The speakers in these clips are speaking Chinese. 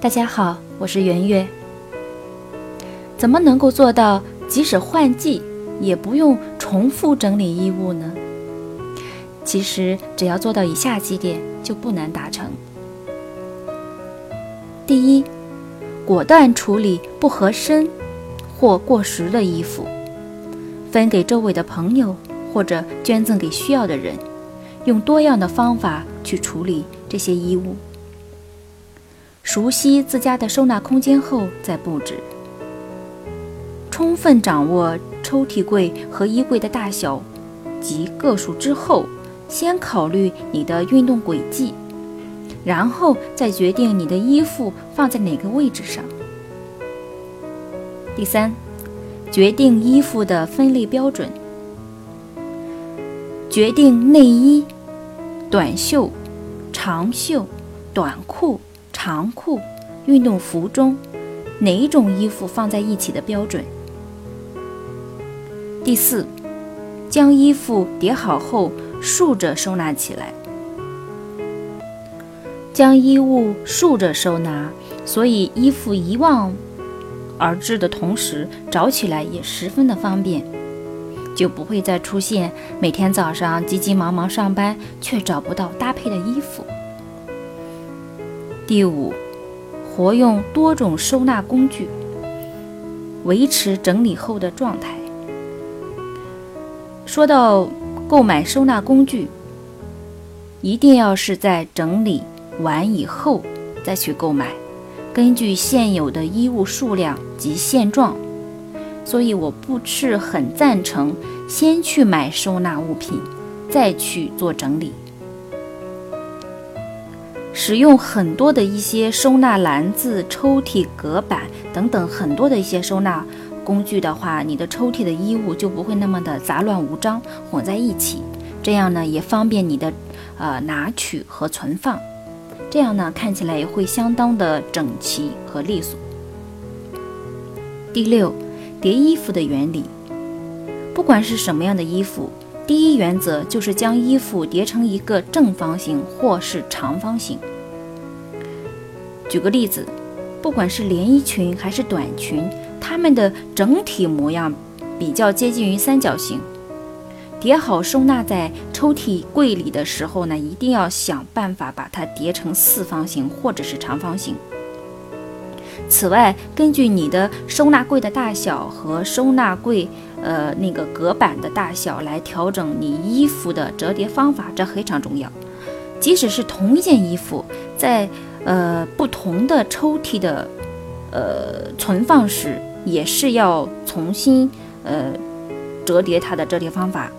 大家好，我是圆月。怎么能够做到即使换季也不用重复整理衣物呢？其实只要做到以下几点就不难达成。第一，果断处理不合身或过时的衣服，分给周围的朋友或者捐赠给需要的人，用多样的方法去处理这些衣物。熟悉自家的收纳空间后再布置。充分掌握抽屉柜和衣柜的大小及个数之后，先考虑你的运动轨迹，然后再决定你的衣服放在哪个位置上。第三，决定衣服的分类标准，决定内衣、短袖、长袖、短裤。长裤、运动服中哪一种衣服放在一起的标准。第四，将衣服叠好后竖着收纳起来。将衣物竖着收纳，所以衣服一望而至的同时，找起来也十分的方便，就不会再出现每天早上急急忙忙上班却找不到搭配的衣服。第五，活用多种收纳工具，维持整理后的状态。说到购买收纳工具，一定要是在整理完以后再去购买，根据现有的衣物数量及现状。所以我不是很赞成先去买收纳物品，再去做整理。使用很多的一些收纳篮子、抽屉、隔板等等很多的一些收纳工具的话，你的抽屉的衣物就不会那么的杂乱无章、混在一起。这样呢，也方便你的呃拿取和存放。这样呢，看起来也会相当的整齐和利索。第六，叠衣服的原理，不管是什么样的衣服。第一原则就是将衣服叠成一个正方形或是长方形。举个例子，不管是连衣裙还是短裙，它们的整体模样比较接近于三角形。叠好收纳在抽屉柜里的时候呢，一定要想办法把它叠成四方形或者是长方形。此外，根据你的收纳柜的大小和收纳柜呃那个隔板的大小来调整你衣服的折叠方法，这非常重要。即使是同一件衣服，在呃不同的抽屉的呃存放时，也是要重新呃折叠它的折叠方法。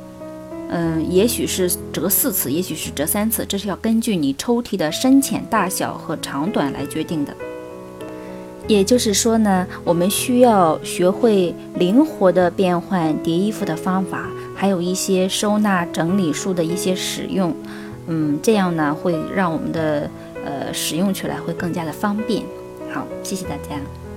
嗯，也许是折四次，也许是折三次，这是要根据你抽屉的深浅、大小和长短来决定的。也就是说呢，我们需要学会灵活的变换叠衣服的方法，还有一些收纳整理术的一些使用，嗯，这样呢会让我们的呃使用起来会更加的方便。好，谢谢大家。